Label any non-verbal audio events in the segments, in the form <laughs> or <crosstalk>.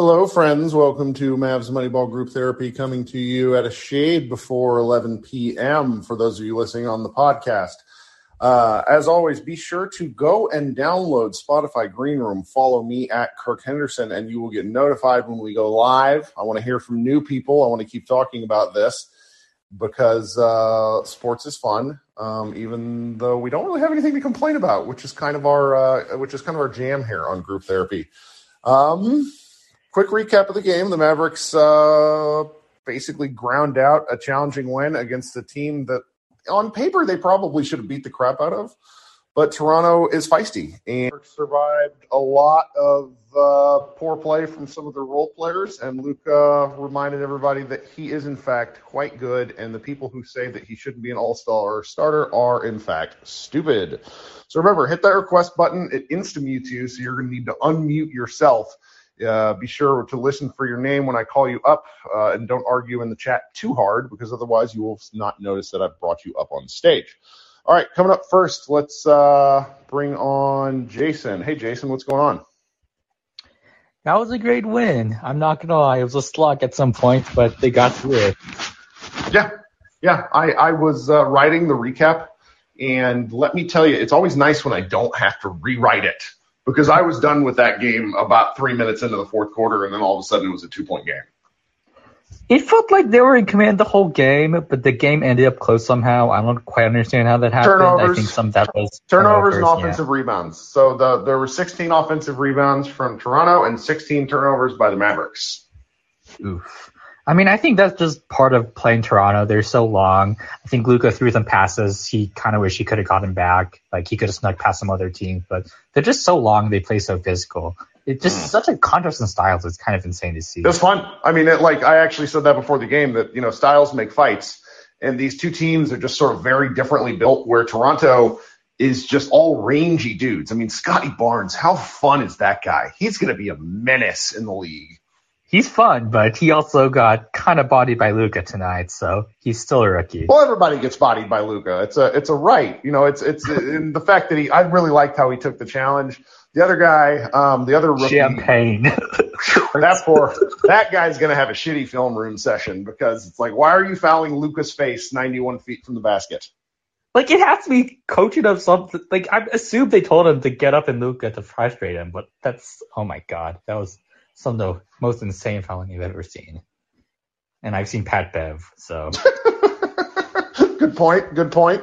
Hello, friends. Welcome to Mavs Moneyball Group Therapy coming to you at a shade before 11 p.m. for those of you listening on the podcast. Uh, as always, be sure to go and download Spotify Green Room. Follow me at Kirk Henderson, and you will get notified when we go live. I want to hear from new people. I want to keep talking about this because uh, sports is fun, um, even though we don't really have anything to complain about, which is kind of our uh, which is kind of our jam here on Group Therapy. Um, quick recap of the game: the Mavericks uh, basically ground out a challenging win against a team that on paper they probably should have beat the crap out of. But Toronto is feisty and survived a lot of uh, poor play from some of their role players. And Luka reminded everybody that he is, in fact, quite good. And the people who say that he shouldn't be an all star starter are, in fact, stupid. So remember, hit that request button. It insta mutes you. So you're going to need to unmute yourself. Uh, be sure to listen for your name when I call you up uh, and don't argue in the chat too hard because otherwise you will not notice that I've brought you up on stage. All right, coming up first, let's uh, bring on Jason. Hey, Jason, what's going on? That was a great win. I'm not gonna lie, it was a slog at some point, but they got through it. Yeah, yeah. I I was uh, writing the recap, and let me tell you, it's always nice when I don't have to rewrite it because I was done with that game about three minutes into the fourth quarter, and then all of a sudden it was a two point game. It felt like they were in command the whole game, but the game ended up close somehow. I don't quite understand how that happened. Turnovers, I think some of that was turnovers, and yeah. offensive rebounds. So the, there were 16 offensive rebounds from Toronto and 16 turnovers by the Mavericks. Oof. I mean, I think that's just part of playing Toronto. They're so long. I think Luka threw some passes. He kind of wish he could have gotten back. Like he could have snuck past some other teams, but they're just so long. They play so physical. It's just Mm. such a contrast in styles. It's kind of insane to see. It was fun. I mean, it, like I actually said that before the game that you know styles make fights, and these two teams are just sort of very differently built. Where Toronto is just all rangy dudes. I mean, Scottie Barnes, how fun is that guy? He's going to be a menace in the league. He's fun, but he also got kind of bodied by Luka tonight, so he's still a rookie. Well, everybody gets bodied by Luka. It's a it's a right. You know, it's it's and the fact that he. I really liked how he took the challenge. The other guy, um, the other rookie, Champagnie. <laughs> that poor that guy's going to have a shitty film room session because it's like, why are you fouling Luka's face 91 feet from the basket? like it has to be coaching of something. Like I assume they told him to get up and Luka to frustrate him, but that's oh my god, that was some of the most insane fouling I've ever seen. And I've seen Pat Bev, so. <laughs> good point. Good point.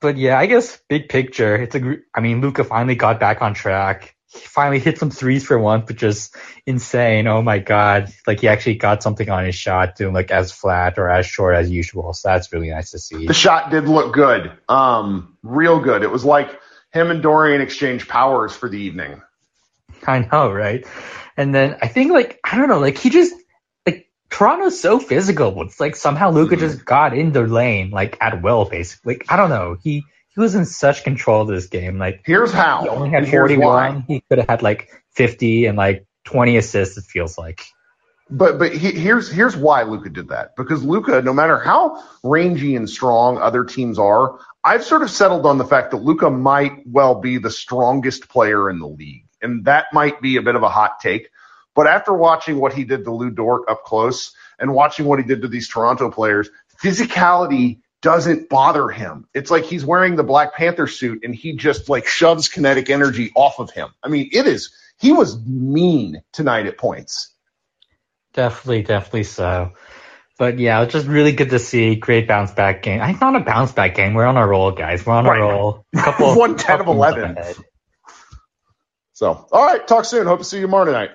But yeah, I guess big picture, it's a. I mean, Luka finally got back on track. He finally hit some threes for once, which is insane. Oh my god! Like he actually got something on his shot, doing like as flat or as short as usual. So that's really nice to see. The shot did look good. Um, real good. It was like him and Dorian exchanged powers for the evening. <laughs> I know, right? And then I think like I don't know, like he just like Toronto's so physical. It's like somehow Luka Mhm. just got in their lane like at will, basically. Like I don't know. He he was in such control of this game. Like Here's how. he only had 41. He could have had like 50 and like 20 assists. It feels like. But but he, here's here's why Luka did that because Luka, no matter how rangy and strong other teams are, I've sort of settled on the fact that Luka might well be the strongest player in the league, and that might be a bit of a hot take. But after watching what he did to Lu Dort up close and watching what he did to these Toronto players, physicality doesn't bother him. It's like he's wearing the Black Panther suit and he just like shoves kinetic energy off of him. I mean, it is he was mean tonight at points. Definitely, definitely so. But yeah, it's just really good to see. Great bounce back game. I not a bounce back game. We're on a roll, guys. We're on Right. a roll. A couple of <laughs> One ten of eleven. ahead. So, all right, talk soon. Hope to see you tomorrow tonight.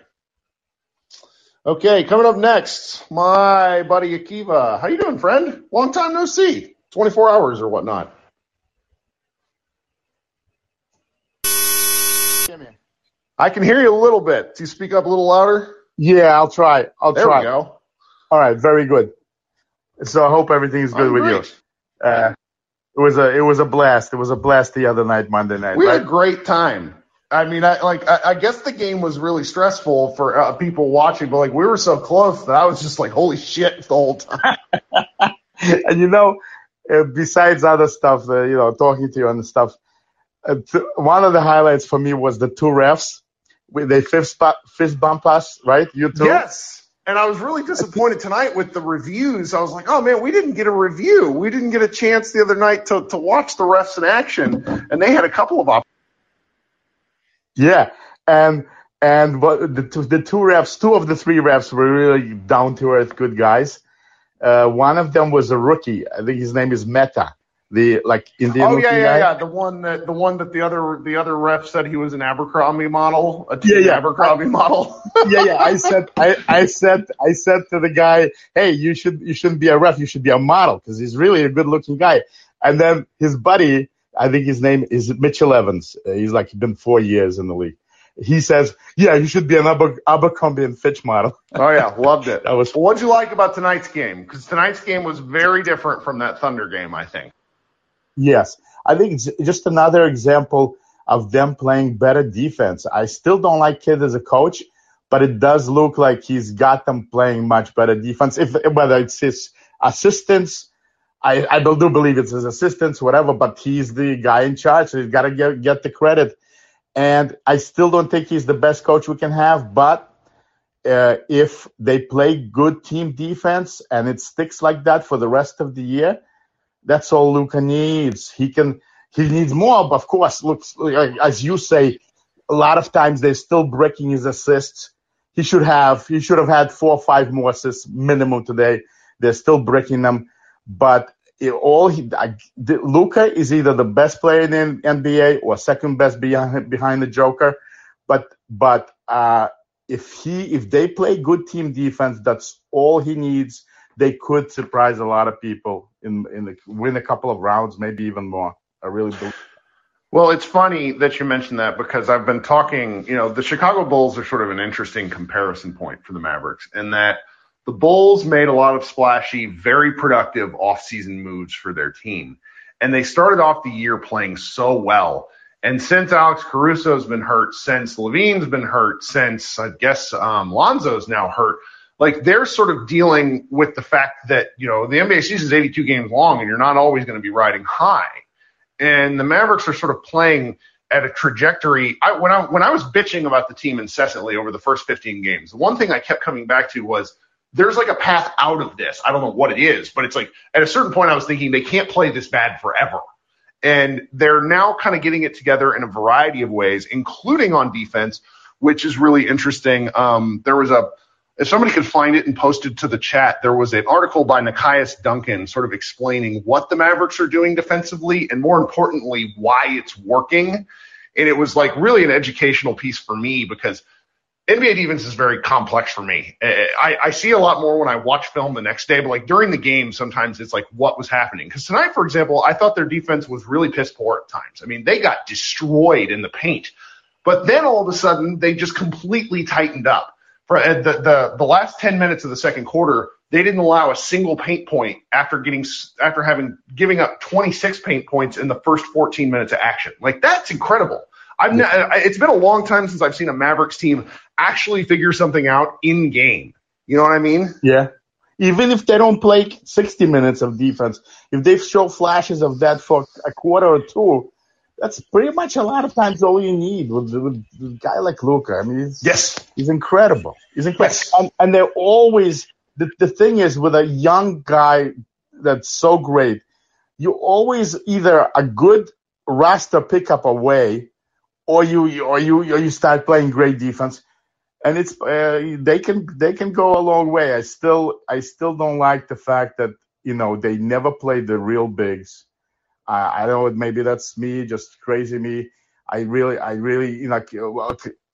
Okay, coming up next, my buddy Akiva. How you doing, friend? Long time no see. 24 hours or whatnot. I can hear you a little bit. Do you speak up a little louder? Yeah, I'll try. I'll There try. we go. All right, very good. So I hope everything is good I'm with great. you. Uh, it was a it was a blast. It was a blast the other night, Monday night. We had a great time. I mean, I like. I, I guess the game was really stressful for uh, people watching, but like we were so close that I was just like, "Holy shit!" the whole time. <laughs> and you know, uh, besides other stuff, uh, you know, talking to you and stuff, uh, t- one of the highlights for me was the two refs they fist, fist bump us, right? You too? Yes. And I was really disappointed tonight with the reviews. I was like, oh man, we didn't get a review. We didn't get a chance the other night to, to watch the refs in action. And they had a couple of options. Yeah. And and what the two, the two refs, two of the three refs were really down to earth, good guys. Uh, one of them was a rookie. I think his name is Mehta. The like Indian. Oh yeah, yeah, guy. yeah. The one that the one that the other the other ref said he was an Abercrombie model, a Yeah, yeah. Abercrombie model. <laughs> yeah, yeah. I said, I, I said, I said to the guy, hey, you should, you shouldn't be a ref, you should be a model because he's really a good-looking guy. And then his buddy, I think his name is Mitchell Ervin. Uh, he's like been four years in the league. He says, yeah, you should be an Aber, Abercrombie and Fitch model. oh yeah, loved it. <laughs> That was Well, what'd you like about tonight's game? Because tonight's game was very different from that Thunder game, I think. Yes, I think it's just another example of them playing better defense. I still don't like Kidd as a coach, but it does look like he's got them playing much better defense. If whether it's his assistants, I, I do believe it's his assistants, whatever, but he's the guy in charge, so he's got to get get the credit. And I still don't think he's the best coach we can have, but uh, if they play good team defense and it sticks like that for the rest of the year, that's all Luka needs. He can. He needs more, but of course, as you say, a lot of times they're still breaking his assists. He should have. He should have had four or five more assists minimum today. They're still breaking them, but it, all he, Luka is either the best player in the NBA or second best behind behind the Joker. But but uh, if he if they play good team defense, that's all he needs. They could surprise a lot of people in in the win a couple of rounds, maybe even more. I really believe. Well, it's funny that you mentioned that because I've been talking, you know, the Chicago Bulls are sort of an interesting comparison point for the Mavericks in that the Bulls made a lot of splashy, very productive offseason moves for their team. And they started off the year playing so well. And since Alex Caruso's been hurt, since LaVine's been hurt, since I guess um, Lonzo's now hurt, like they're sort of dealing with the fact that, you know, the NBA season is 82 games long and you're not always going to be riding high and the Mavericks are sort of playing at a trajectory. I, when I when I was bitching about the team incessantly over the first 15 games, the one thing I kept coming back to was there's like a path out of this. I don't know what it is, but it's like at a certain point I was thinking they can't play this bad forever. And they're now kind of getting it together in a variety of ways, including on defense, which is really interesting. Um, there was a if somebody could find it and post it to the chat, there was an article by Nekias Duncan sort of explaining what the Mavericks are doing defensively and more importantly, why it's working. And it was like really an educational piece for me because NBA defense is very complex for me. I, I see a lot more when I watch film the next day, but like during the game, sometimes it's like what was happening. Because tonight, for example, I thought their defense was really piss poor at times. I mean, they got destroyed in the paint. But then all of a sudden, they just completely tightened up for uh, the, the the last 10 minutes of the second quarter, they didn't allow a single paint point after getting after having giving up 26 paint points in the first 14 minutes of action. Like that's incredible. I've not, it's been a long time since I've seen a Mavericks team actually figure something out in game. You know what I mean? Yeah. Even if they don't play 60 minutes of defense, if they show flashes of that for a quarter or two, that's pretty much a lot of times all you need with, with a guy like Luka. I mean, he's, Yes. he's incredible. He's incredible. Yes. And, and they're always, the, the thing is with a young guy that's so great, you always either a good roster pickup away or you, or you, or you start playing great defense. And it's, uh, they can, they can go a long way. I still, I still don't like the fact that, you know, they never played the real bigs. I, I don't know, maybe that's me, just crazy me. I really, I really, you know,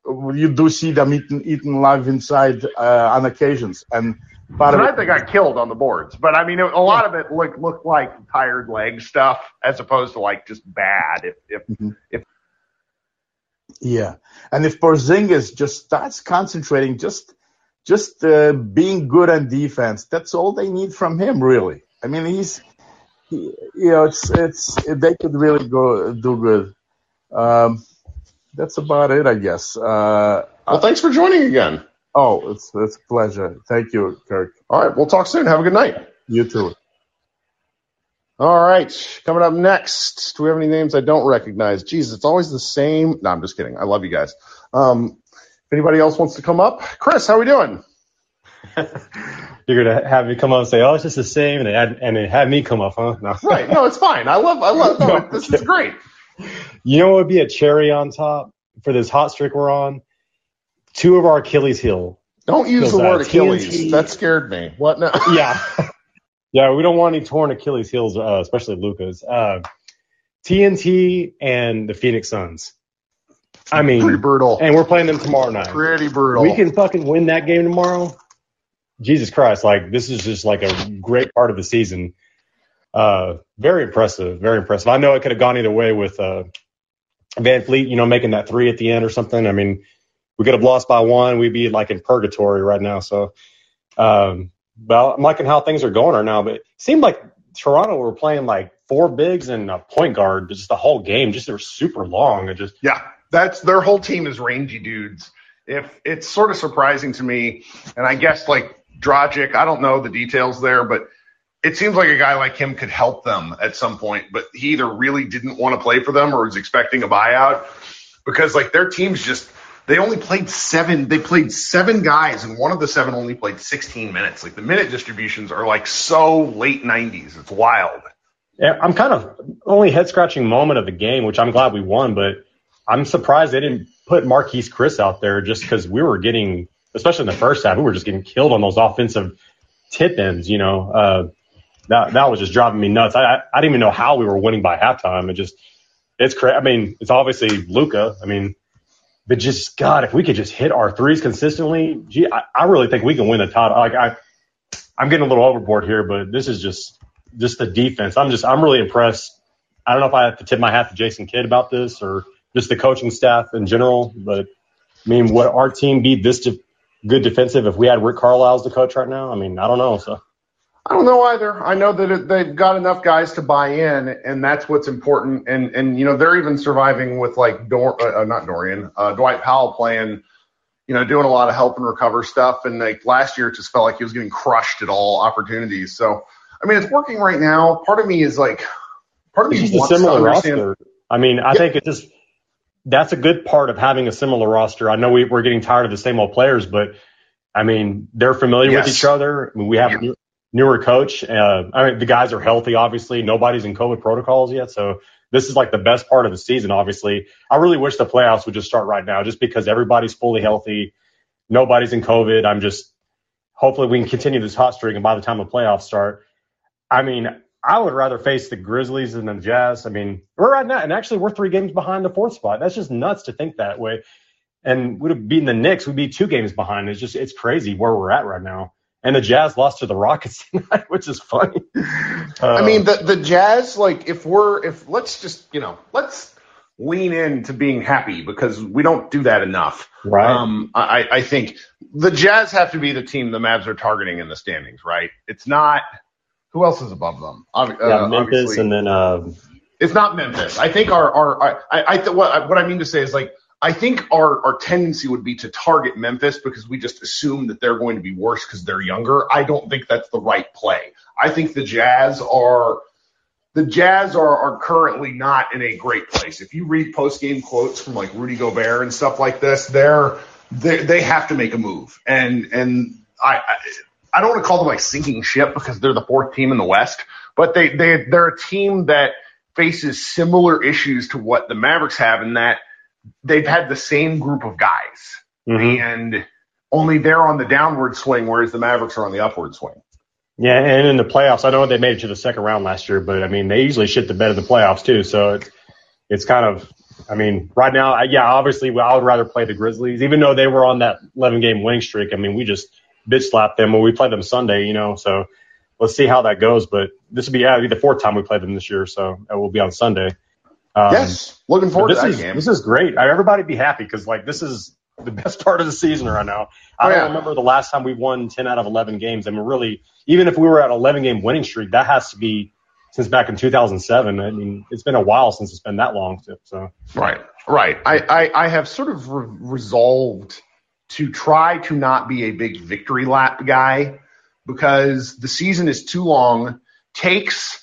well, you do see them eating, eating live inside uh, on occasions, and part Tonight it, they got killed on the boards, but I mean, a lot of it looked looked like tired leg stuff as opposed to like just bad. If if Mhm. if yeah. And if Porzingis just starts concentrating, just just uh, being good on defense, that's all they need from him, really. I mean, he's, he, you know, it's it's they could really go do good. Um, that's about it, I guess. Uh, well, thanks for joining again. oh, it's it's a pleasure. Thank you, Kirk. All right, we'll talk soon. Have a good night. You too. All right, coming up next, do we have any names I don't recognize? Jeez, it's always the same. No, I'm just kidding. I love you guys. Um, if anybody else wants to come up, Chris, how are we doing? <laughs> You're gonna have me come up and say, "Oh, it's just the same," and it and it had me come up, huh? No. <laughs> Right? No, it's fine. I love. I love. <laughs> No, no this is great. You know what would be a cherry on top for this hot streak we're on? Two of our Achilles heel. Don't use the word Achilles. TNT. That scared me. What now? yeah. Yeah, we don't want any torn Achilles heels, uh, especially Luka's. Uh, TNT and the Phoenix Suns. I mean, pretty brutal. And we're playing them tomorrow night. Pretty brutal. We can fucking win that game tomorrow. Jesus Christ! Like this is just like a great part of the season. Uh, very impressive, very impressive. I know it could have gone either way with uh, VanVleet, you know, making that three at the end or something. I mean, we could have lost by one. We'd be like in purgatory right now. So, um, well, I'm liking how things are going right now. But it seemed like Toronto were playing like four bigs and a point guard just the whole game. Just they were super long. It just yeah, that's their whole team is rangy dudes. If it's sort of surprising to me, and I guess like Dragic, I don't know the details there, but it seems like a guy like him could help them at some point. But he either really didn't want to play for them or was expecting a buyout because like their team's just they only played seven. They played seven guys, and one of the seven only played 16 minutes. Like the minute distributions are like so late 90s. It's wild. Yeah, I'm kind of only head scratching moment of the game, which I'm glad we won, but I'm surprised they didn't put Marquese Chriss out there just because we were getting, especially in the first half, we were just getting killed on those offensive tip ins. You know, uh, that that was just driving me nuts. I, I I didn't even know how we were winning by halftime. It just it's crazy. I mean, it's obviously Luka. I mean, but just God, if we could just hit our threes consistently, gee, I, I really think we can win the title. Like I, I'm getting a little overboard here, but this is just just the defense. I'm just I'm really impressed. I don't know if I have to tip my hat to Jason Kidd about this or just the coaching staff in general, but I mean, would our team be this de- good defensive if we had Rick Carlisle as the coach right now? I mean, I don't know. So. I don't know either. I know that it, they've got enough guys to buy in, and that's what's important. And and you know they're even surviving with like Dor- uh, uh, not Dorian, uh, Dwight Powell playing, you know, doing a lot of help and recover stuff. And like last year, it just felt like he was getting crushed at all opportunities. So I mean, it's working right now. Part of me is like, part of me it's wants a similar to understand. Roster. I mean, I yeah. think it just that's a good part of having a similar roster. I know we, we're getting tired of the same old players, but I mean, they're familiar yes. with each other. I mean, we have yeah newer coach. Uh, I mean, the guys are healthy, obviously. Nobody's in COVID protocols yet. So this is like the best part of the season, obviously. I really wish the playoffs would just start right now just because everybody's fully healthy. Nobody's in COVID. I'm just, hopefully we can continue this hot streak. And by the time the playoffs start, I mean, I would rather face the Grizzlies than the Jazz. I mean, we're right now, and actually we're three games behind the fourth spot. That's just nuts to think that way. And would have beaten the Knicks, we'd be two games behind. It's just, it's crazy where we're at right now and the Jazz lost to the Rockets <laughs> tonight, which is funny. Uh, I mean, the the Jazz, like, if we're if let's just you know let's lean into being happy because we don't do that enough. Right. Um, I I think the Jazz have to be the team the Mavs are targeting in the standings. Right. It's not who else is above them. Uh, yeah, Memphis, and then uh, it's not Memphis. I think our our, our I, I th- what what I mean to say is like I think our, our tendency would be to target Memphis because we just assume that they're going to be worse because they're younger. I don't think that's the right play. I think the Jazz are the Jazz are, are currently not in a great place. If you read post game quotes from like Rudy Gobert and stuff like this, they're they they have to make a move. And and I I, I don't want to call them like sinking ship because they're the fourth team in the West, but they they they're a team that faces similar issues to what the Mavericks have in that they've had the same group of guys, mm-hmm. and only they're on the downward swing, whereas the Mavericks are on the upward swing. Yeah, and in the playoffs, I know they made it to the second round last year, but I mean, they usually shit the bed in the playoffs too. So it's it's kind of, I mean, right now, yeah, obviously, I would rather play the Grizzlies, even though they were on that 11 game winning streak. I mean, we just bitch slapped them when we played them Sunday, you know. So let's see how that goes. But this will be, yeah, be the fourth time we play them this year, so it will be on Sunday. Um, yes, looking forward to that is, game. This is great. Everybody be happy because like this is the best <laughs> part of the season right now. I oh, don't remember the last time we won 10 out of 11 games. I mean, really, even if we were at 11 game winning streak, that has to be since back in 2007. I mean, it's been a while since it's been that long. So right, right. I I, I have sort of re- resolved to try to not be a big victory lap guy because the season is too long. Takes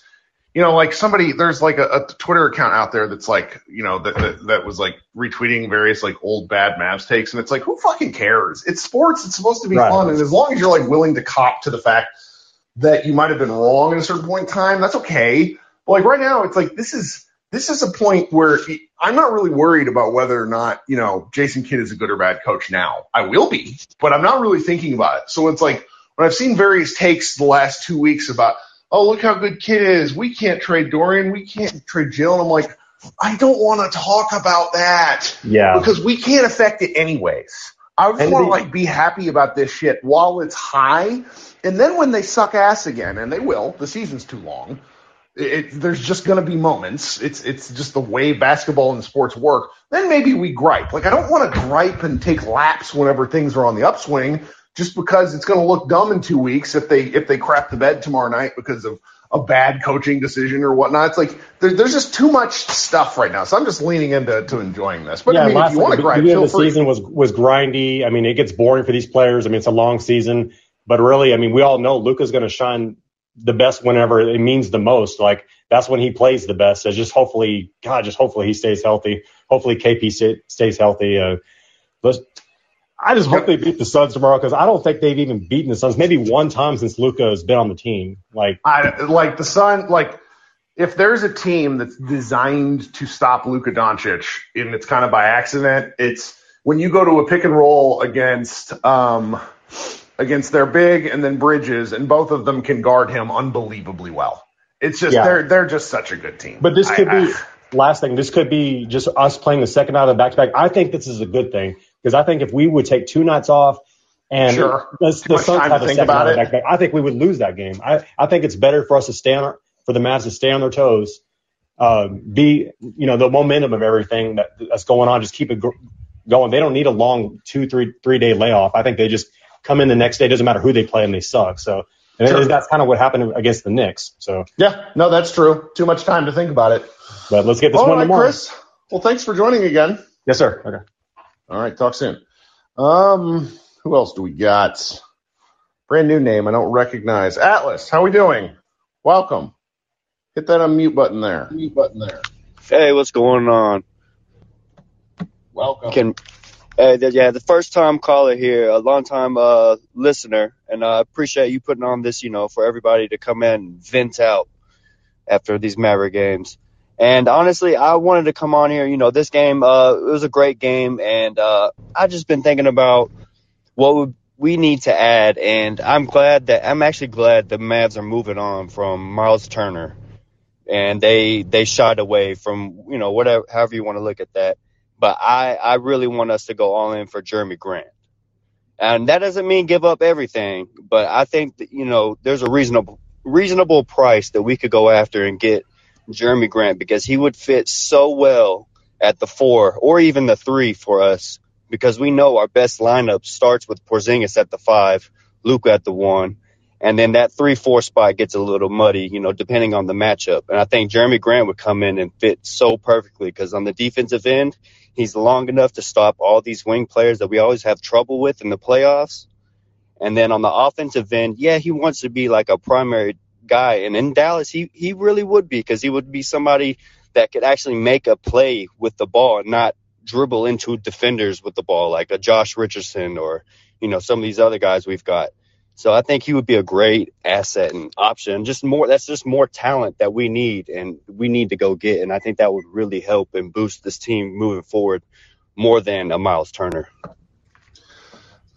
you know, like somebody, there's like a, a Twitter account out there that's like, you know, that, that, that was like retweeting various like old bad Mavs takes. And it's like, who fucking cares? It's sports. It's supposed to be Right. fun. And as long as you're like willing to cop to the fact that you might have been wrong at a certain point in time, that's okay. But like right now, it's like, this is, this is a point where I'm not really worried about whether or not, you know, Jason Kidd is a good or bad coach now. I will be, but I'm not really thinking about it. So it's like when I've seen various takes the last two weeks about, oh, look how good Kidd is. We can't trade Dorian. We can't trade Jill. And I'm like, I don't want to talk about that Yeah. because we can't affect it anyways. I just want to like be happy about this shit while it's high, and then when they suck ass again, and they will, the season's too long. It, it- there's just going to be moments. It's it's just the way basketball and sports work. Then maybe we gripe. Like I don't want to gripe and take laps whenever things are on the upswing, just because it's going to look dumb in two weeks if they if they crap the bed tomorrow night because of a bad coaching decision or whatnot. It's like there, there's just too much stuff right now. So I'm just leaning into to enjoying this. But yeah, I mean, if you want to the feel of the season was was grindy. I mean, it gets boring for these players. I mean, it's a long season, but really, I mean, we all know Luka's going to shine the best whenever it means the most. Like that's when he plays the best. So just hopefully, God, just hopefully he stays healthy. Hopefully KP stays healthy. Uh, let's. I just hope they beat the Suns tomorrow because I don't think they've even beaten the Suns maybe one time since Luka has been on the team. Like, I like the Sun. Like, if there's a team that's designed to stop Luka Doncic, and it's kind of by accident, it's when you go to a pick and roll against um against their big and then Bridges, and both of them can guard him unbelievably well. It's just Yeah. they're they're just such a good team. But this I- could be I- last thing. This could be just us playing the second out of the back to back. I think this is a good thing because I think if we would take two nights off and Sure. the, the Suns have a think second about out it. back I think we would lose that game. I, I think it's better for us to stay on for the Mavs to stay on their toes, uh, be you know the momentum of everything that, that's going on. Just keep it gr- going. They don't need a long two three three day layoff. I think they just come in the next day. Doesn't matter who they play and they suck. So. And Sure. that's kind of what happened against the Knicks. So, yeah, no, that's true. Too much time to think about it. but let's get this All one right, tomorrow. Chris. Well, thanks for joining again. Yes, sir. Okay. All right, talk soon. Um, who else do we got? Brand new name I don't recognize. Atlas, how we doing? Welcome. Hit that unmute button there. Mute button there. Hey, what's going on? Welcome. Can uh, th- yeah, the first time caller here, a long time uh, listener, and I appreciate you putting on this, you know, for everybody to come in and vent out after these Maverick games. And honestly, I wanted to come on here. You know, this game, uh, it was a great game, and uh, I've just been thinking about what we need to add, and I'm glad that I'm actually glad the Mavs are moving on from Miles Turner, and they they shied away from you know whatever however you want to look at that. But I I really want us to go all in for Jerami Grant, and that doesn't mean give up everything. But I think that you know there's a reasonable reasonable price that we could go after and get Jerami Grant because he would fit so well at the four or even the three for us because we know our best lineup starts with Porzingis at the five, Luka at the one, and then that three four spot gets a little muddy, you know, depending on the matchup. And I think Jerami Grant would come in and fit so perfectly because on the defensive end, he's long enough to stop all these wing players that we always have trouble with in the playoffs. And then on the offensive end, yeah, he wants to be like a primary guy. And in Dallas, he, he really would be because he would be somebody that could actually make a play with the ball and not dribble into defenders with the ball like a Josh Richardson or, you know, some of these other guys we've got. So I think he would be a great asset and option. Just more that's just more talent that we need and we need to go get. And I think that would really help and boost this team moving forward more than a Miles Turner.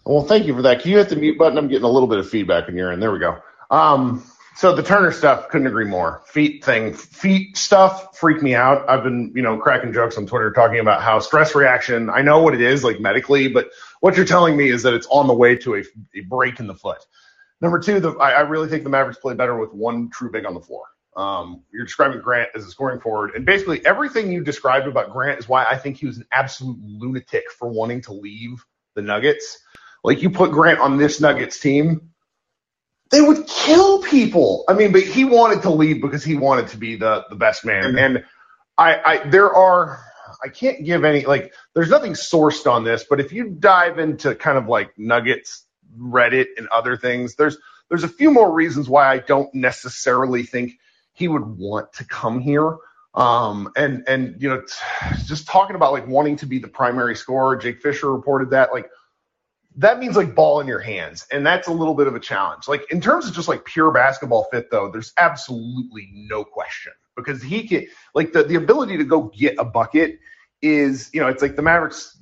Well, thank you for that. Can you hit the mute button? I'm getting a little bit of feedback in your end. There we go. Um, so the Turner stuff, couldn't agree more. Feet thing, feet stuff freaked me out. I've been, you know, cracking jokes on Twitter talking about how stress reaction. I know what it is, like medically, but what you're telling me is that it's on the way to a, a break in the foot. Number two, the, I, I really think the Mavericks play better with one true big on the floor. Um, you're describing Grant as a scoring forward, and basically everything you described about Grant is why I think he was an absolute lunatic for wanting to leave the Nuggets. Like you put Grant on this Nuggets team, they would kill people. I mean, but he wanted to leave because he wanted to be the the best man. And I, I there are I can't give any like there's nothing sourced on this, but if you dive into kind of like Nuggets, Reddit, and other things, there's there's a few more reasons why I don't necessarily think he would want to come here. Um, and and you know, just talking about like wanting to be the primary scorer. Jake Fisher reported that like that means like ball in your hands, and that's a little bit of a challenge. Like in terms of just like pure basketball fit, though, there's absolutely no question because he can like the the ability to go get a bucket is you know it's like the Mavericks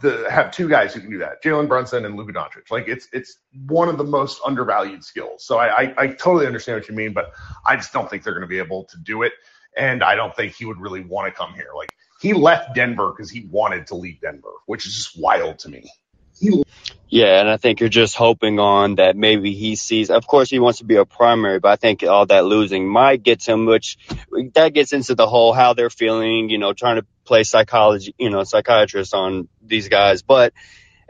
the have two guys who can do that, Jalen Brunson and Luka Doncic. Like it's it's one of the most undervalued skills. So I, I, I totally understand what you mean, but I just don't think they're going to be able to do it, and I don't think he would really want to come here. Like he left Denver because he wanted to leave Denver, which is just wild to me. Yeah, and I think you're just hoping on that maybe he sees. Of course, he wants to be a primary, but I think all that losing might get him, which that gets into the whole how they're feeling. You know, trying to play psychology, you know, psychiatrist on these guys, but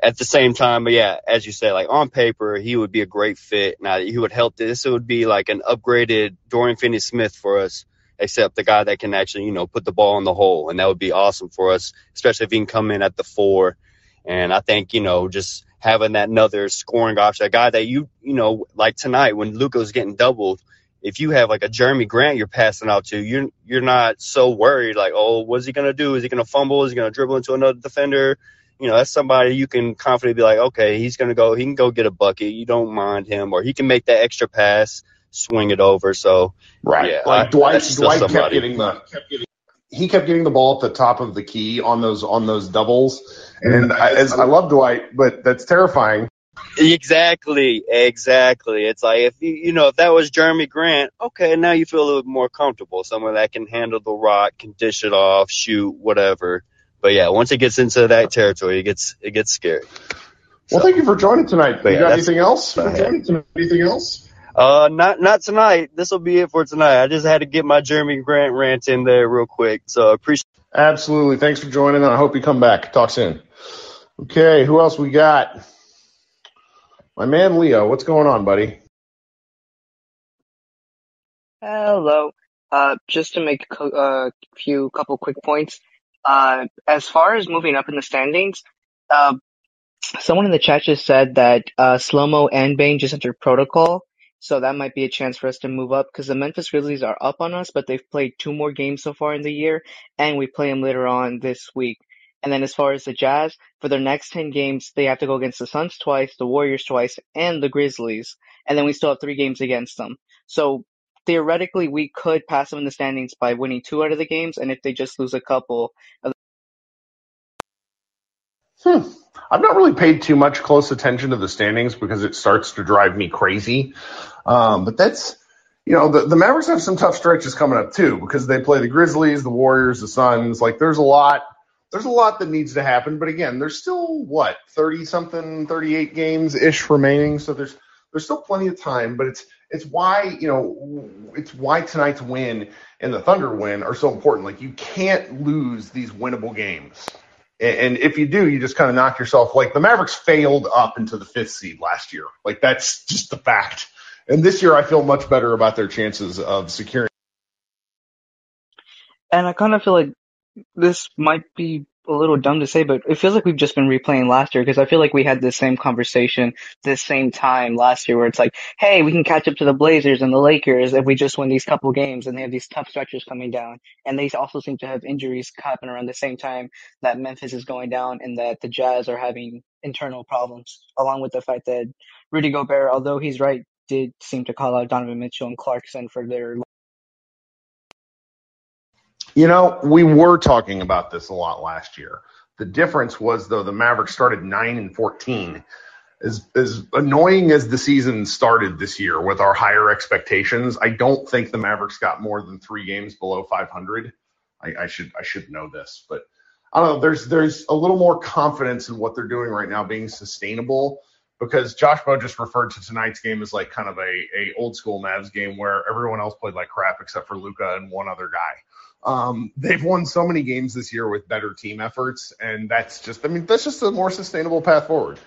at the same time, but yeah, as you say, like on paper, he would be a great fit. Now he would help. This It would be like an upgraded Dorian Finney-Smith for us, except the guy that can actually, you know, put the ball in the hole, and that would be awesome for us, especially if he can come in at the four. And I think, you know, just having that another scoring option, a guy that you, you know, like tonight when Luka's getting doubled, if you have like a Jerami Grant you're passing out to, you're you're not so worried like, oh, what's he gonna do? Is he gonna fumble? Is he gonna dribble into another defender? You know, that's somebody you can confidently be like, okay, he's gonna go, he can go get a bucket. You don't mind him, or he can make that extra pass, swing it over. So right, yeah, like I, Dwight, Dwight kept getting the kept getting he kept getting the ball at the top of the key on those on those doubles, and I, as I love Dwight, but that's terrifying. Exactly, exactly. It's like if you you know if that was Jerami Grant, okay, now you feel a little more comfortable. Someone that can handle the rock, can dish it off, shoot, whatever. But yeah, once it gets into that territory, it gets it gets scary. Well, so, thank you for joining tonight. You yeah, got anything else? Anything else? Uh, not not tonight. This will be it for tonight. I just had to get my Jerami Grant rant in there real quick. So appreciate. Absolutely. Thanks for joining. I hope you come back. Talk soon. Okay, who else we got? My man Leo. What's going on, buddy? Hello. Uh, just to make a uh, few couple quick points. Uh, as far as moving up in the standings, uh, someone in the chat just said that uh, Slomo and Bane just entered protocol. So that might be a chance for us to move up because the Memphis Grizzlies are up on us, but they've played two more games so far in the year, and we play them later on this week. And then as far as the Jazz, for their next 10 games, they have to go against the Suns twice, the Warriors twice, and the Grizzlies. And then we still have three games against them. So theoretically, we could pass them in the standings by winning two out of the games, and if they just lose a couple. Hmm. I've not really paid too much close attention to the standings because it starts to drive me crazy. Um, but that's, you know, the, the Mavericks have some tough stretches coming up too because they play the Grizzlies, the Warriors, the Suns. Like there's a lot, there's a lot that needs to happen. But again, there's still what 30 something, 38 games ish remaining. So there's, there's still plenty of time, but it's, it's why, you know, it's why tonight's win and the Thunder win are so important. Like you can't lose these winnable games. And if you do, you just kind of knock yourself like the Mavericks failed up into the fifth seed last year. Like that's just the fact. And this year, I feel much better about their chances of securing. And I kind of feel like this might be a little dumb to say, but it feels like we've just been replaying last year because I feel like we had the same conversation the same time last year where it's like, hey, we can catch up to the Blazers and the Lakers if we just win these couple games and they have these tough stretches coming down. And they also seem to have injuries happen around the same time that Memphis is going down and that the Jazz are having internal problems, along with the fact that Rudy Gobert, although he's right, did seem to call out Donovan Mitchell and Clarkson for their you know, we were talking about this a lot last year. The difference was though the Mavericks started nine and fourteen. As as annoying as the season started this year with our higher expectations, I don't think the Mavericks got more than three games below 500. I, I should I should know this, but I don't know. There's there's a little more confidence in what they're doing right now being sustainable because Josh Bowe just referred to tonight's game as like kind of a, a old school Mavs game where everyone else played like crap except for Luka and one other guy. Um, they've won so many games this year with better team efforts, and that's just, I mean, that's just a more sustainable path forward.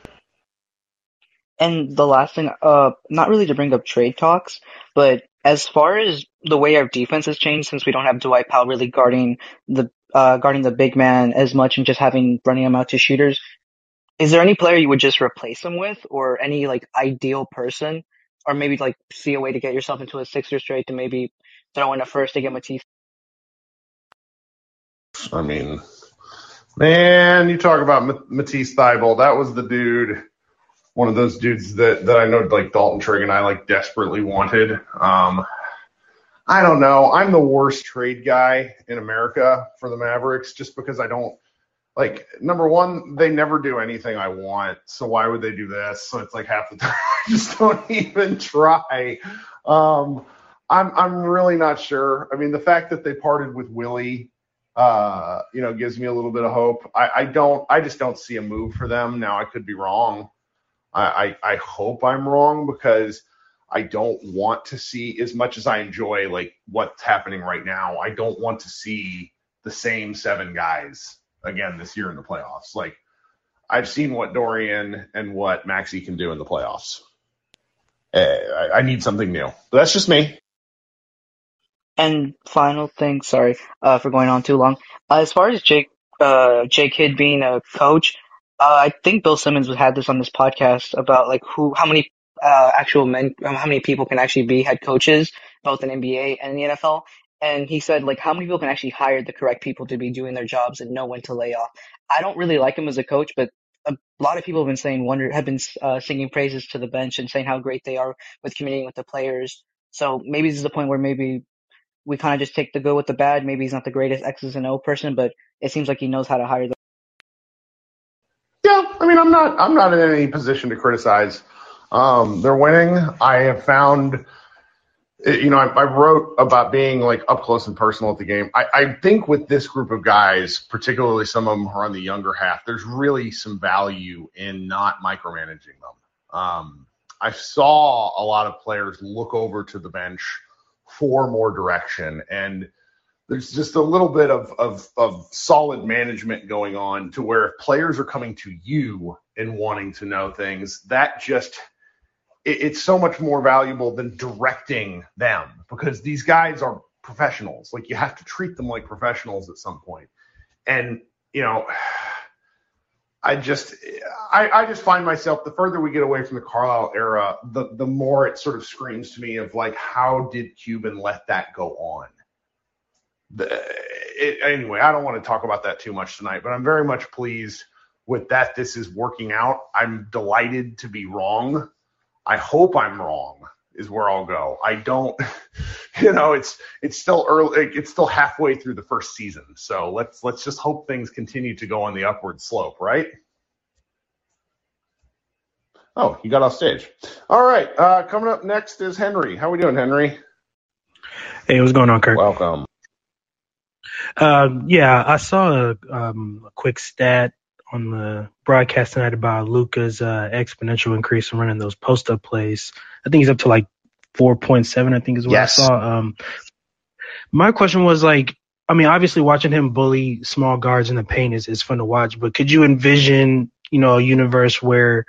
And the last thing, uh, not really to bring up trade talks, but as far as the way our defense has changed since we don't have Dwight Powell really guarding the uh, guarding the big man as much and just having running him out to shooters, is there any player you would just replace him with, or any like ideal person, or maybe like see a way to get yourself into a Sixers trade to maybe throw in a first to get Matisse. I mean, man, you talk about Matisse Thybulle. That was the dude, one of those dudes that, that I know like Dalton Trigg and I like desperately wanted. Um, I don't know. I'm the worst trade guy in America for the Mavericks just because I don't like number one, they never do anything I want. So why would they do this? So it's like half the <laughs> time I just don't even try. Um, I'm I'm really not sure. I mean, the fact that they parted with Willie uh, you know, gives me a little bit of hope. I, I don't, I just don't see a move for them. Now I could be wrong. I, I, I hope I'm wrong because I don't want to see as much as I enjoy like what's happening right now. I don't want to see the same seven guys again this year in the playoffs. Like I've seen what Dorian and what Maxi can do in the playoffs. Uh, I, I need something new. But that's just me. And final thing, sorry uh, for going on too long. Uh, as far as Jake, uh, Jake Kidd being a coach, uh, I think Bill Simmons had this on this podcast about like who, how many uh, actual men, how many people can actually be head coaches, both in NBA and the NFL. And he said like how many people can actually hire the correct people to be doing their jobs and know when to lay off. I don't really like him as a coach, but a lot of people have been saying wonder have been uh, singing praises to the bench and saying how great they are with communicating with the players. So maybe this is the point where maybe we kind of just take the good with the bad. Maybe he's not the greatest X's and O person, but it seems like he knows how to hire them. Yeah, I mean, I'm not, I'm not in any position to criticize. Um, they're winning. I have found, you know, I, I, wrote about being like up close and personal at the game. I, I think with this group of guys, particularly some of them who are on the younger half, there's really some value in not micromanaging them. Um, I saw a lot of players look over to the bench for more direction. And there's just a little bit of, of, of solid management going on to where if players are coming to you and wanting to know things, that just it, it's so much more valuable than directing them because these guys are professionals. Like you have to treat them like professionals at some point. And you know, I just I, I just find myself the further we get away from the Carlisle era, the the more it sort of screams to me of like how did Cuban let that go on? The, it, anyway, I don't want to talk about that too much tonight, but I'm very much pleased with that. This is working out. I'm delighted to be wrong. I hope I'm wrong is where I'll go. I don't, <laughs> you know, it's it's still early. It's still halfway through the first season, so let's let's just hope things continue to go on the upward slope, right? Oh, you got off stage. All right. Uh, coming up next is Henry. How are we doing, Henry? Hey, what's going on, Kurt? Welcome. Uh, yeah, I saw a, um, a quick stat on the broadcast tonight about Luka's uh, exponential increase in running those post up plays. I think he's up to like 4.7, I think is what yes. I saw. Um, my question was like, I mean, obviously watching him bully small guards in the paint is, is fun to watch, but could you envision, you know, a universe where,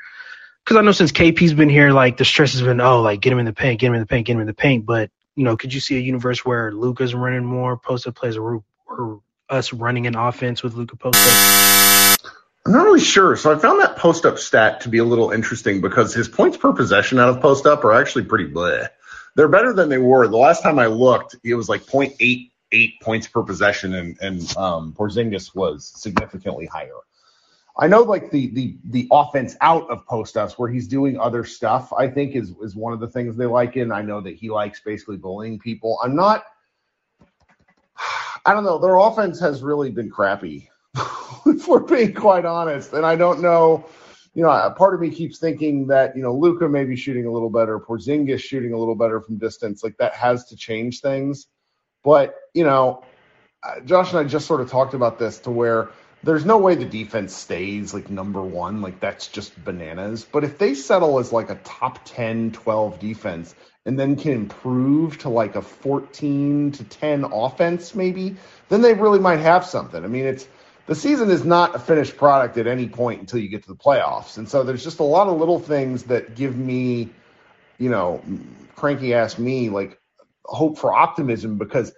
cause I know since KP's been here, like the stress has been, oh, like get him in the paint, get him in the paint, get him in the paint. But, you know, could you see a universe where Luka's running more post up plays or, or us running an offense with Luka post up? I'm not really sure. So I found that post up stat to be a little interesting because his points per possession out of post up are actually pretty bleh. They're better than they were. The last time I looked, it was like 0.88 points per possession, and, and um, Porzingis was significantly higher. I know like the the the offense out of post ups where he's doing other stuff, I think is is one of the things they like in. I know that he likes basically bullying people. I'm not <sighs> I don't know. Their offense has really been crappy <laughs> if we're being quite honest. And I don't know, you know, a part of me keeps thinking that, you know, Luka may be shooting a little better, Porzingis shooting a little better from distance. Like that has to change things. But, you know, uh, Josh and I just sort of talked about this to where there's no way the defense stays like number one. Like that's just bananas. But if they settle as like a top 10, 12 defense and then can improve to like a 14 to 10 offense, maybe, then they really might have something. I mean, it's, the season is not a finished product at any point until you get to the playoffs. And so there's just a lot of little things that give me, you know, cranky ass me like hope for optimism because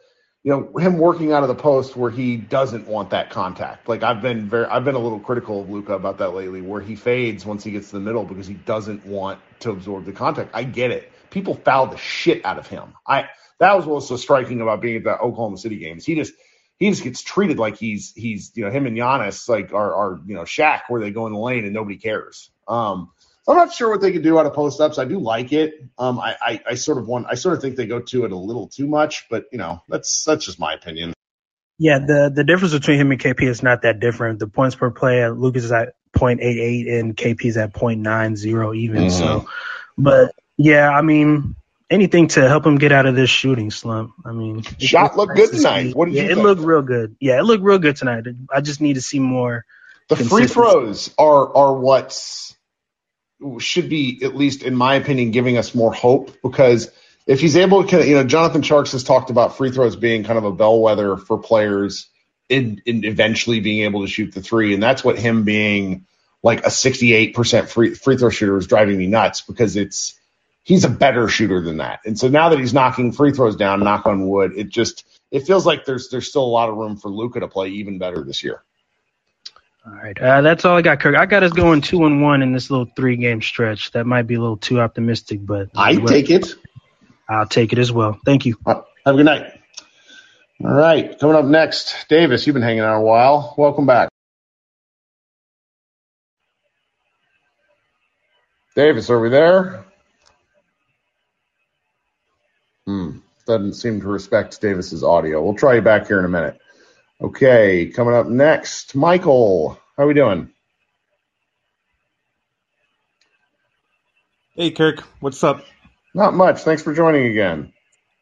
you know, him working out of the post where he doesn't want that contact. Like I've been very, I've been a little critical of Luka about that lately, where he fades once he gets to the middle because he doesn't want to absorb the contact. I get it. People foul the shit out of him. I that was what was so striking about being at the Oklahoma City games. He just he just gets treated like he's he's you know him and Giannis like are are you know Shaq where they go in the lane and nobody cares. Um, I'm not sure what they can do out of post ups. I do like it. Um, I, I, I sort of want I sort of think they go to it a little too much, but you know that's that's just my opinion. Yeah, the the difference between him and KP is not that different. The points per play, Luka's is at 0.88 and KP is at 0.90 even. Mm-hmm. So, but yeah, I mean, anything to help him get out of this shooting slump. I mean, shot looked good tonight. What did yeah, you? It think? looked real good. Yeah, it looked real good tonight. I just need to see more. The free throws are are what's should be at least in my opinion giving us more hope because if he's able to you know Jonathan Tjarks has talked about free throws being kind of a bellwether for players in, in eventually being able to shoot the three and that's what him being like a 68% free free throw shooter is driving me nuts because it's he's a better shooter than that and so now that he's knocking free throws down knock on wood it just it feels like there's there's still a lot of room for Luka to play even better this year all right, uh, that's all I got, Kirk. I got us going two and one in this little three game stretch. That might be a little too optimistic, but I take it. I'll take it as well. Thank you. Uh, have a good night. All right, coming up next, Davis. You've been hanging out a while. Welcome back, Davis. Are we there? Hmm. Doesn't seem to respect Davis's audio. We'll try you back here in a minute. Okay, coming up next, Michael. How are we doing? Hey, Kirk. What's up? Not much. Thanks for joining again.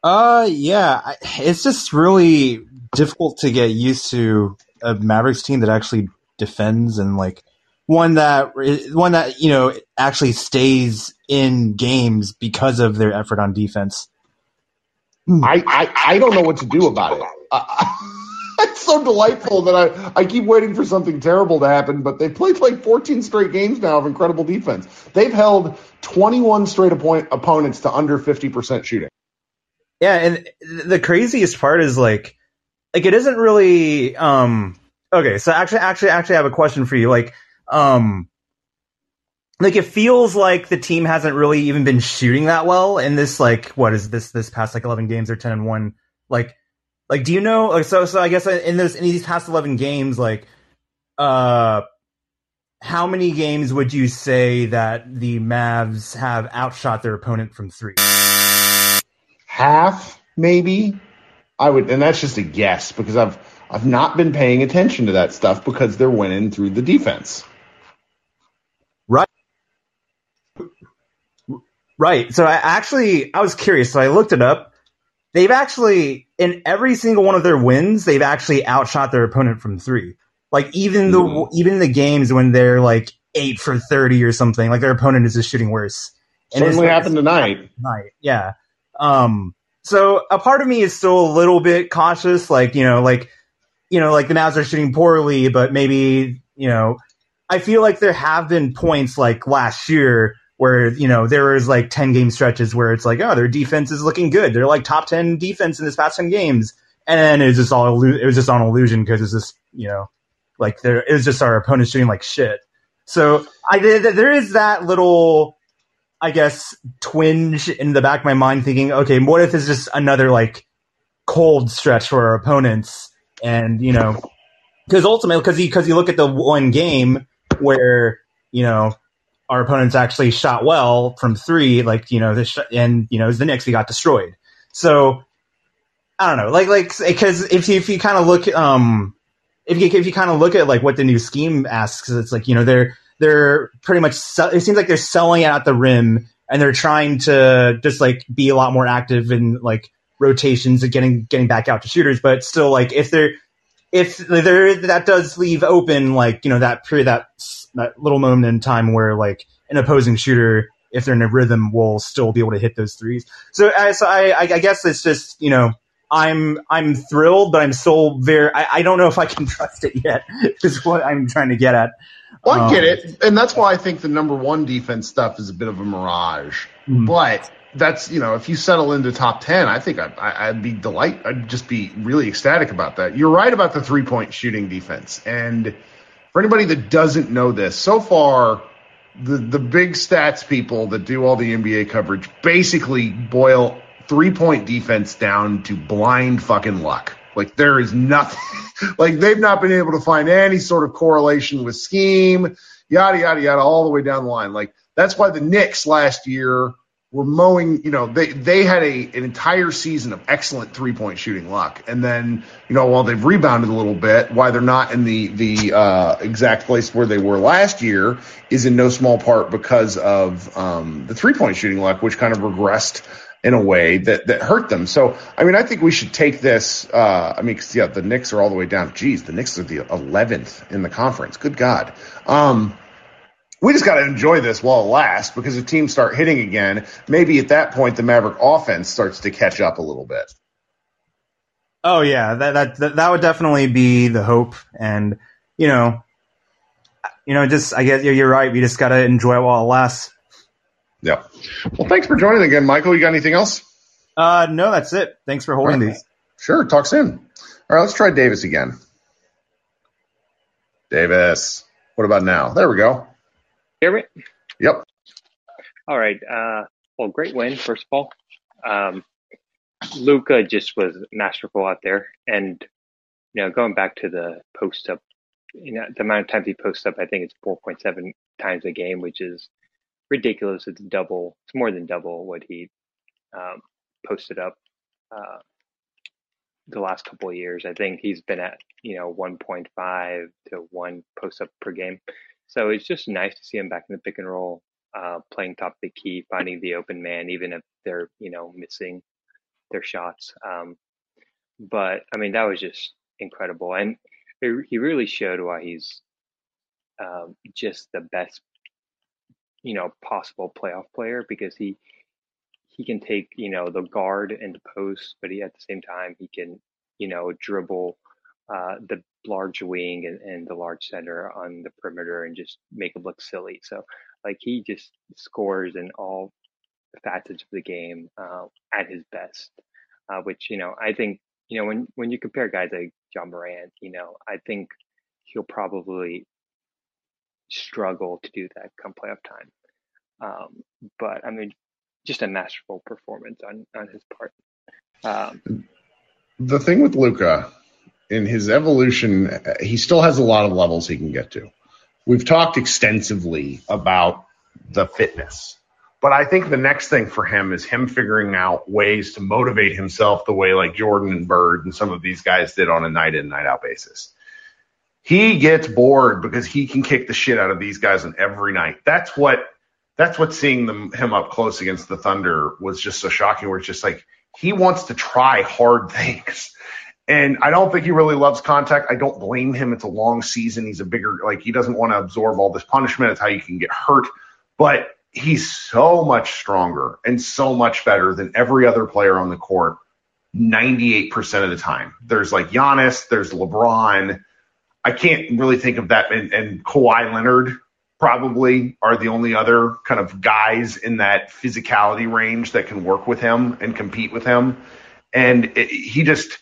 Uh, yeah. It's just really difficult to get used to a Mavericks team that actually defends and like one that one that you know actually stays in games because of their effort on defense. I I, I don't know what to do about it. Uh, <laughs> it's so delightful that I, I keep waiting for something terrible to happen, but they've played like 14 straight games now of incredible defense. They've held 21 straight opponent, opponents to under 50% shooting. Yeah, and the craziest part is like, like it isn't really, um, okay, so actually, actually, actually I have a question for you. Like, um, like it feels like the team hasn't really even been shooting that well in this, like, what is this, this past like 11 games or 10 and 1. Like, like, do you know? Like, so, so I guess in those in these past eleven games, like, uh, how many games would you say that the Mavs have outshot their opponent from three? Half, maybe. I would, and that's just a guess because I've I've not been paying attention to that stuff because they're winning through the defense. Right. Right. So I actually I was curious, so I looked it up they've actually in every single one of their wins, they've actually outshot their opponent from three. Like even the mm. even the games when they're like eight for thirty or something, like their opponent is just shooting worse. And Certainly happened tonight. Tonight, yeah. Um, so a part of me is still a little bit cautious, like you know, like you know, like the Mavs are shooting poorly, but maybe you know, I feel like there have been points like last year where you know there was like 10 game stretches where it's like oh their defense is looking good. They're like top 10 defense in this past 10 games. And it was just all it was just on illusion because it's just you know like there it was just our opponents shooting like shit. So i there is that little i guess twinge in the back of my mind thinking okay what if it's just another like cold stretch for our opponents? And you know because ultimately because you because you look at the one game where you know our opponents actually shot well from three, like you know, sh- and you know, the Knicks we got destroyed. So I don't know, like like because if you, if you kind of look, um, if you if you kind of look at like what the new scheme asks, it's like you know they're they're pretty much it seems like they're selling at the rim and they're trying to just like be a lot more active in like rotations and getting getting back out to shooters, but still like if they're if there that does leave open like you know that period that that little moment in time where like an opposing shooter if they're in a rhythm will still be able to hit those threes so, I, so I, I guess it's just you know I'm I'm thrilled, but I'm still very. I, I don't know if I can <laughs> trust it yet. Is what I'm trying to get at. Well, I Um, get it, and that's why I think the number one defense stuff is a bit of a mirage. Mhm. But that's you know, if you settle into top ten, I think I'd, I- I'd be delight. I'd just be really ecstatic about that. You're right about the three point shooting defense, and for anybody that doesn't know this, so far the the big stats people that do all the NBA coverage basically boil three point defense down to blind fucking luck. Like there is nothing <laughs> like they've not been able to find any sort of correlation with scheme, yada yada yada, all the way down the line. Like that's why the Knicks last year were mowing, you know, they they had a an entire season of excellent three point shooting luck. And then, you know, while they've rebounded a little bit, why they're not in the the uh, exact place where they were last year is in no small part because of um, the three point shooting luck, which kind of regressed in a way that that hurt them. So, I mean, I think we should take this. Uh, I mean, 'cause, yeah, the Knicks are all the way down. Geez, the Knicks are the 11th in the conference. Good God. Um, we just got to enjoy this while it lasts because if teams start hitting again, maybe at that point the Maverick offense starts to catch up a little bit. Oh yeah, that, that that would definitely be the hope, and you know, you know, just I guess you're, right. We just gotta enjoy it while it lasts. Yeah. Well, thanks for joining again, Michael. You got anything else? Uh, no, that's it. Thanks for holding these. Sure. Talk soon. All right, let's try Davis again. Davis. What about now? There we go. Hear me? Yep. All right. Uh, well, great win, first of all. Um, Luka just was masterful out there. And, you know, going back to the post up, you know, the amount of times he posts up, I think it's 4.7 times a game, which is ridiculous. It's double, it's more than double what he um, posted up uh, the last couple of years. I think he's been at, you know, 1.5 to 1 post up per game. So it's just nice to see him back in the pick and roll, uh, playing top of the key, finding the open man, even if they're, you know, missing their shots. Um, but I mean, that was just incredible. And it, he really showed why he's um, just the best, you know, possible playoff player because he, he can take, you know, the guard and the post, but he at the same time, he can, you know, dribble uh, the large wing and, and the large center on the perimeter and just make it look silly. So like he just scores in all facets of the game uh, at his best, uh, which you know I think you know when when you compare guys like Ja Morant, you know I think he'll probably struggle to do that come playoff time. Um, but I mean, just a masterful performance on on his part. Um, The thing with Luka in his evolution, he still has a lot of levels he can get to. We've talked extensively about the fitness, but I think the next thing for him is him figuring out ways to motivate himself the way like Jordan and Bird and some of these guys did on a night in, night out basis. He gets bored because he can kick the shit out of these guys on every night. That's what that's what seeing them him up close against the Thunder was just so shocking. Where it's just like he wants to try hard <laughs> things. And I don't think he really loves contact. I don't blame him. It's a long season. He's a bigger, like, he doesn't want to absorb all this punishment. It's how you can get hurt. But he's so much stronger and so much better than every other player on the court 98% of the time. There's like Giannis, there's LeBron. I can't really think of that. And, and Kawhi Leonard probably are the only other kind of guys in that physicality range that can work with him and compete with him. And it, he just,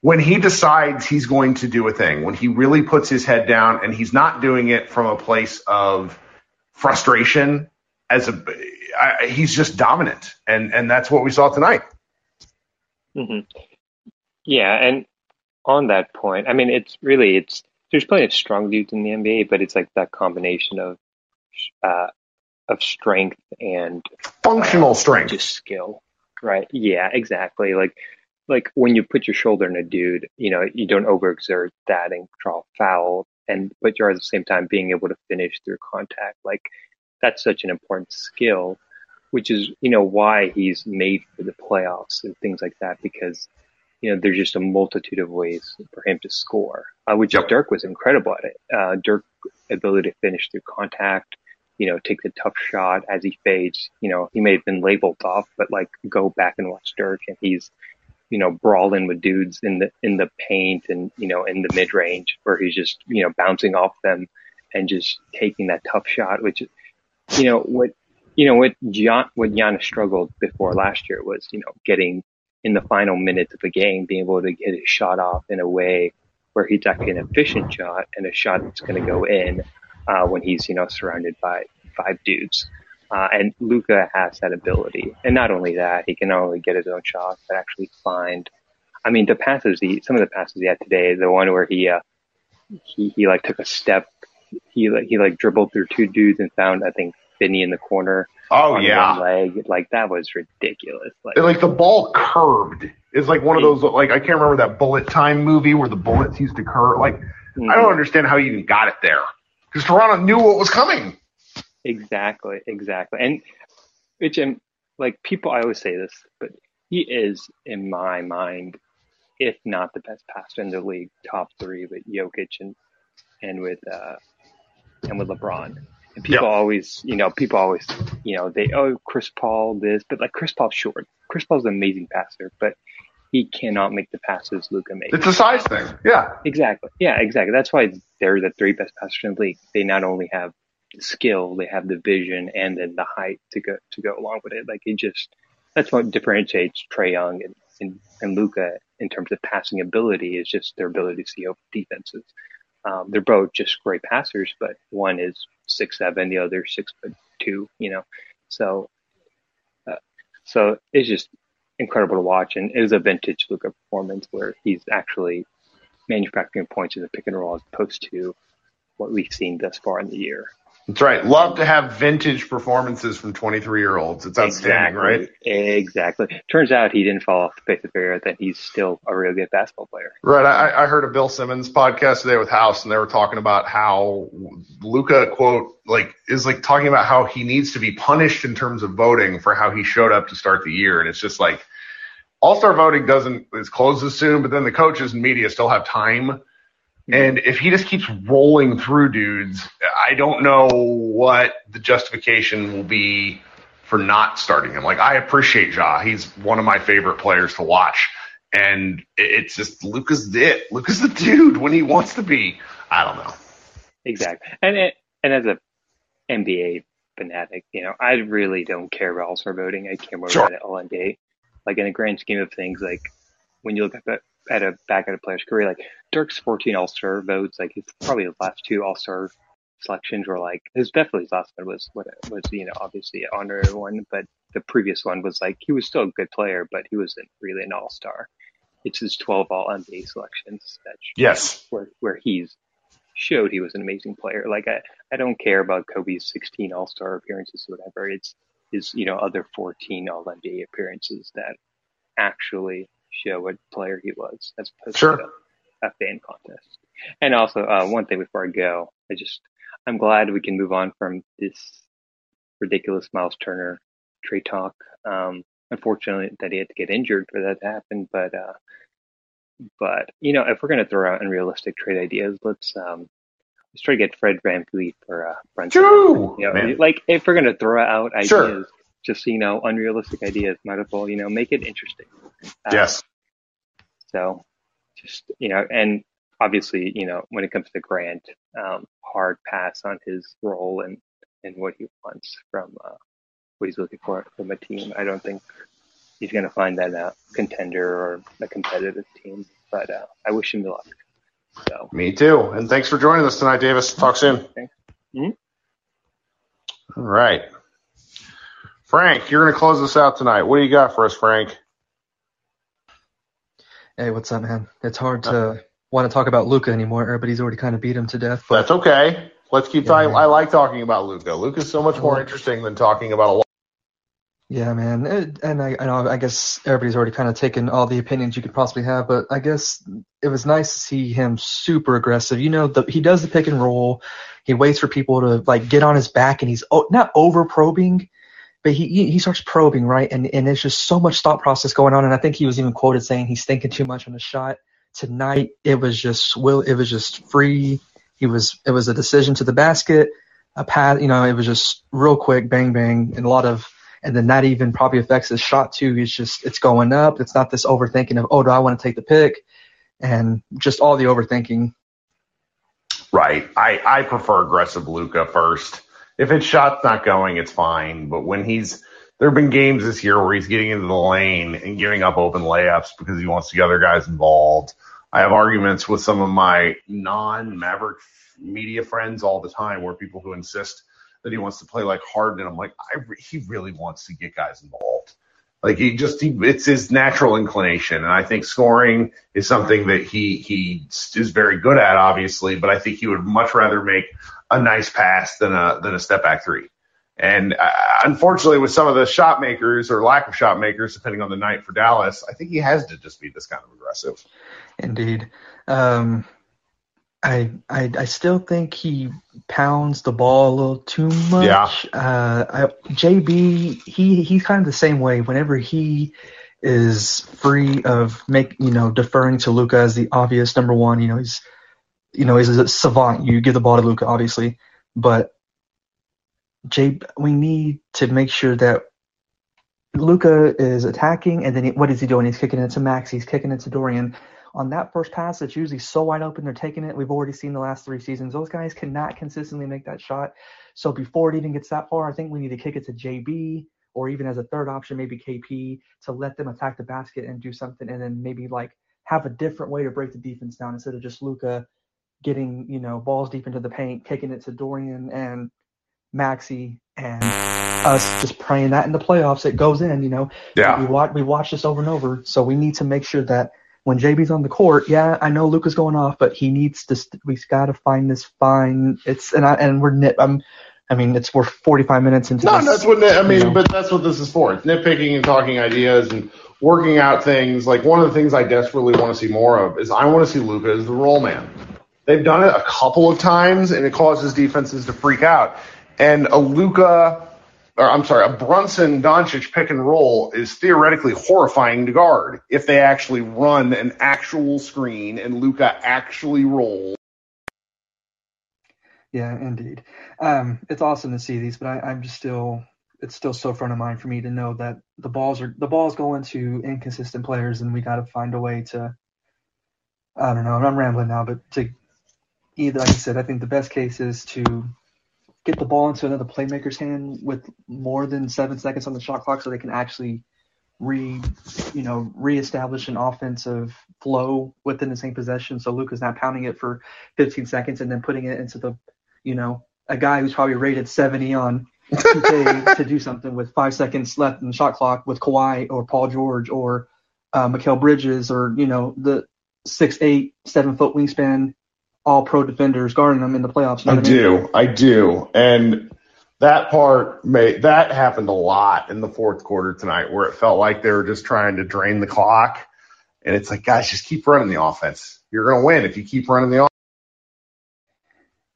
when he decides he's going to do a thing, when he really puts his head down and he's not doing it from a place of frustration as a, I, he's just dominant. And, and that's what we saw tonight. hmm Yeah, and on that point, I mean, it's really it's there's plenty of strong dudes in the NBA, but it's like that combination of uh, of strength and Functional uh, strength. just skill, right? Yeah, exactly. Like like when you put your shoulder in a dude, you know, you don't overexert that and draw foul, and but you're at the same time being able to finish through contact. Like that's such an important skill, which is you know why he's made for the playoffs and things like that because you know, there's just a multitude of ways for him to score, uh, which Yep. Dirk was incredible at it. Uh, Dirk ability to finish through contact, you know, take the tough shot as he fades. You know, he may have been labeled off, but like go back and watch Dirk and he's you know, brawling with dudes in the in the paint and you know in the mid range where he's just you know bouncing off them and just taking that tough shot, which you know what you know what Gian, what Giannis struggled before last year was you know getting in the final minutes of the game, being able to get his shot off in a way where he's actually an efficient shot and a shot that's going to go in uh, when he's you know surrounded by five dudes. Uh, and Luka has that ability. And not only that, he can not only get his own shots, but actually find. I mean, the passes he, some of the passes he had today, the one where he, uh, he, he like took a step, he like, he like dribbled through two dudes and found, I think, Finney in the corner. Oh yeah, leg. Like that was ridiculous. Like, like the ball curved. It's like one of those like I can't remember that bullet time movie where the bullets used to curve. Like I don't understand how he even got it there because Toronto knew what was coming. Exactly, exactly. And which am like people I always say this, but he is in my mind, if not the best passer in the league, top three with Jokic and and with uh and with LeBron. And people Yeah. always, you know, people always, you know, they oh Chris Paul this, but like Chris Paul's short. Chris Paul's an amazing passer, but he cannot make the passes Luka makes. It's a size thing. Yeah. Exactly. Yeah, exactly. That's why they're the three best passers in the league. They not only have skill, they have the vision and then the height to go to go along with it. Like it just that's what differentiates Trae Young and, and, and Luka in terms of passing ability is just their ability to see over defenses. Um, they're both just great passers, but one is six seven, the other six foot two. You know, so uh, so it's just incredible to watch, and it was a vintage Luka performance where he's actually manufacturing points in the pick and roll as opposed to what we've seen thus far in the year. That's right. Love to have vintage performances from 23 year olds. It's outstanding, right? Exactly. Turns out he didn't fall off the face of the earth, and he's still a real good basketball player. Right. I, I heard a Bill Simmons podcast today with House, and they were talking about how Luka quote like is like talking about how he needs to be punished in terms of voting for how he showed up to start the year, and it's just like All Star voting doesn't is closes soon, but then the coaches and media still have time. And if he just keeps rolling through dudes, I don't know what the justification will be for not starting him. Like I appreciate Ja. He's one of my favorite players to watch. And it's just Luka's it. Luka's the dude when he wants to be. I don't know. Exactly. And it, and as a NBA fanatic, you know, I really don't care about All Star voting. I care more Sure. about All NBA. Like in the grand scheme of things, like when you look at the, at a back at a player's career, like Dirk's 14 All Star votes, like his probably his last two All Star selections were like his definitely his last one was what was you know obviously an honorary one, but the previous one was like he was still a good player, but he wasn't really an All Star. It's his 12 All NBA selections that Yes. where where he's showed he was an amazing player. Like I, I don't care about Kobe's 16 All Star appearances or whatever. It's his you know other 14 All NBA appearances that actually show what player he was, as opposed Sure. to a, a fan contest. And also uh, one thing before I go, I just I'm glad we can move on from this ridiculous Miles Turner trade talk. Um, unfortunately, that he had to get injured for that to happen, but. uh but you know, if we're going to throw out unrealistic trade ideas, let's um, let's try to get Fred VanVleet for uh, Brunson. True. You know, man. like if we're going to throw out ideas, Sure. just you know, unrealistic ideas, might as well you know make it interesting. Uh, Yes. So, just you know, and obviously, you know, when it comes to Grant, um, hard pass on his role and and what he wants from uh, what he's looking for from a team. I don't think he's going to find that a contender or a competitive team. But uh, I wish him the luck. So Me too. And thanks for joining us tonight, Davis. Talk soon. Mhm. All right. Frank, you're going to close us out tonight. What do you got for us, Frank? Hey, what's up, man? It's hard uh, to want to talk about Luka anymore. Everybody's already kind of beat him to death. But That's okay. Let's keep Yeah, talking. man. I like talking about Luka. Luka's so much more interesting than talking about a lot. yeah, man. It, and I, I know, I guess everybody's already kind of taken all the opinions you could possibly have. But I guess it was nice to see him super aggressive. You know, the, he does the pick and roll. He waits for people to like get on his back, and he's oh, not over probing, but he he starts probing right, and and there's just so much thought process going on. And I think he was even quoted saying he's thinking too much on the shot. Tonight it was just will it was just free. He was it was a decision to the basket, a pass. You know, it was just real quick, bang bang, and a lot of and then that even probably affects his shot too. He's just it's going up. It's not this overthinking of oh do I want to take the pick, and just all the overthinking. Right. I I prefer aggressive Luka first. If his shot's not going, it's fine. But when he's there have been games this year where he's getting into the lane and giving up open layups because he wants to get other guys involved. I have arguments with some of my non-Maverick media friends all the time where people who insist that he wants to play like Harden. And I'm like, I, he really wants to get guys involved. Like he just, he, it's his natural inclination. And I think scoring is something that he, he is very good at, obviously, but I think he would much rather make a nice pass than a, than a step back three. And uh, unfortunately, with some of the shot makers or lack of shot makers, depending on the night for Dallas, I think he has to just be this kind of aggressive. Indeed. Um, I, I I still think he pounds the ball a little too much. Yeah. Uh, I, JB he he's kind of the same way. Whenever he is free of make you know deferring to Luka as the obvious number one, you know he's you know he's a savant. You give the ball to Luka, obviously, but J we need to make sure that Luka is attacking, and then he, what is he doing? He's kicking it to Max. He's kicking it to Dorian on that first pass it's usually so wide open they're taking it. We've already seen the last three seasons. Those guys cannot consistently make that shot. So before it even gets that far, I think we need to kick it to JB or even as a third option, maybe KP to let them attack the basket and do something and then maybe like have a different way to break the defense down instead of just Luka getting, you know, balls deep into the paint, kicking it to Dorian and Maxi and us just praying that in the playoffs it goes in, you know. Yeah. We watch we watch this over and over. So we need to make sure that when JB's on the court, yeah, I know Luka's going off, but he needs to. We've got to find this fine. It's and I and we're nit. I'm. I mean, it's we're 45 minutes into. No, this, that's what I mean, you know. but that's what this is for. It's nitpicking and talking ideas and working out things. Like one of the things I desperately want to see more of is I want to see Luka as the role man. They've done it a couple of times, and it causes defenses to freak out. And a Luka, or I'm sorry, a Brunson Doncic pick and roll is theoretically horrifying to guard if they actually run an actual screen and Luka actually rolls. Yeah, indeed. Um, it's awesome to see these, but I, I'm just still. It's still so front of mind for me to know that the balls are the balls going to inconsistent players, and we got to find a way to. I don't know. I'm rambling now, but to either, like I said, I think the best case is to get the ball into another playmaker's hand with more than seven seconds on the shot clock, so they can actually re, you know, reestablish an offensive flow within the same possession. So Luka's not pounding it for 15 seconds and then putting it into the, you know, a guy who's probably rated 70 on 2K <laughs> to do something with five seconds left in the shot clock with Kawhi or Paul George or uh, Mikal Bridges or you know the six eight seven foot wingspan all pro defenders guarding them in the playoffs. You know I what mean? do, I do, and that part may that happened a lot in the fourth quarter tonight, where it felt like they were just trying to drain the clock, and it's like, guys, just keep running the offense. You're gonna win if you keep running the offense.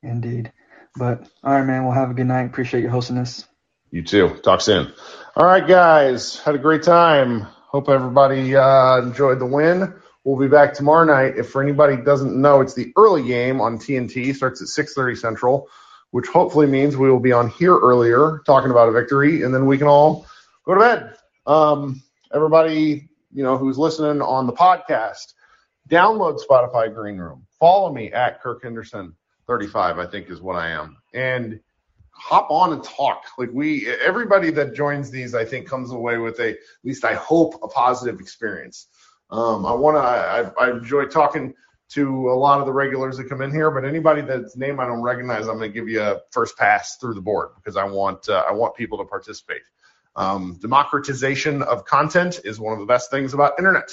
Indeed. But all right, man. We'll have a good night. Appreciate you hosting this. You too. Talk soon. All right, guys. Had a great time. Hope everybody uh, enjoyed the win. We'll be back tomorrow night. If for anybody doesn't know, it's the early game on TNT. Starts at 6:30 Central, which hopefully means we will be on here earlier talking about a victory, and then we can all go to bed. Um, everybody, you know, who's listening on the podcast, download Spotify Green Room. Follow me at Kirk Henderson 35, I think is what I am, and hop on and talk. Like we, everybody that joins these, I think, comes away with a, at least I hope, a positive experience. Um, I want to, I, I enjoy talking to a lot of the regulars that come in here, but anybody that's name I don't recognize, I'm going to give you a first pass through the board because I want, uh, I want people to participate. Um, democratization of content is one of the best things about internet.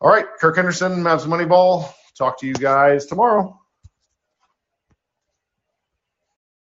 All right, Kirk Henderson, Mavs Moneyball. Talk to you guys tomorrow.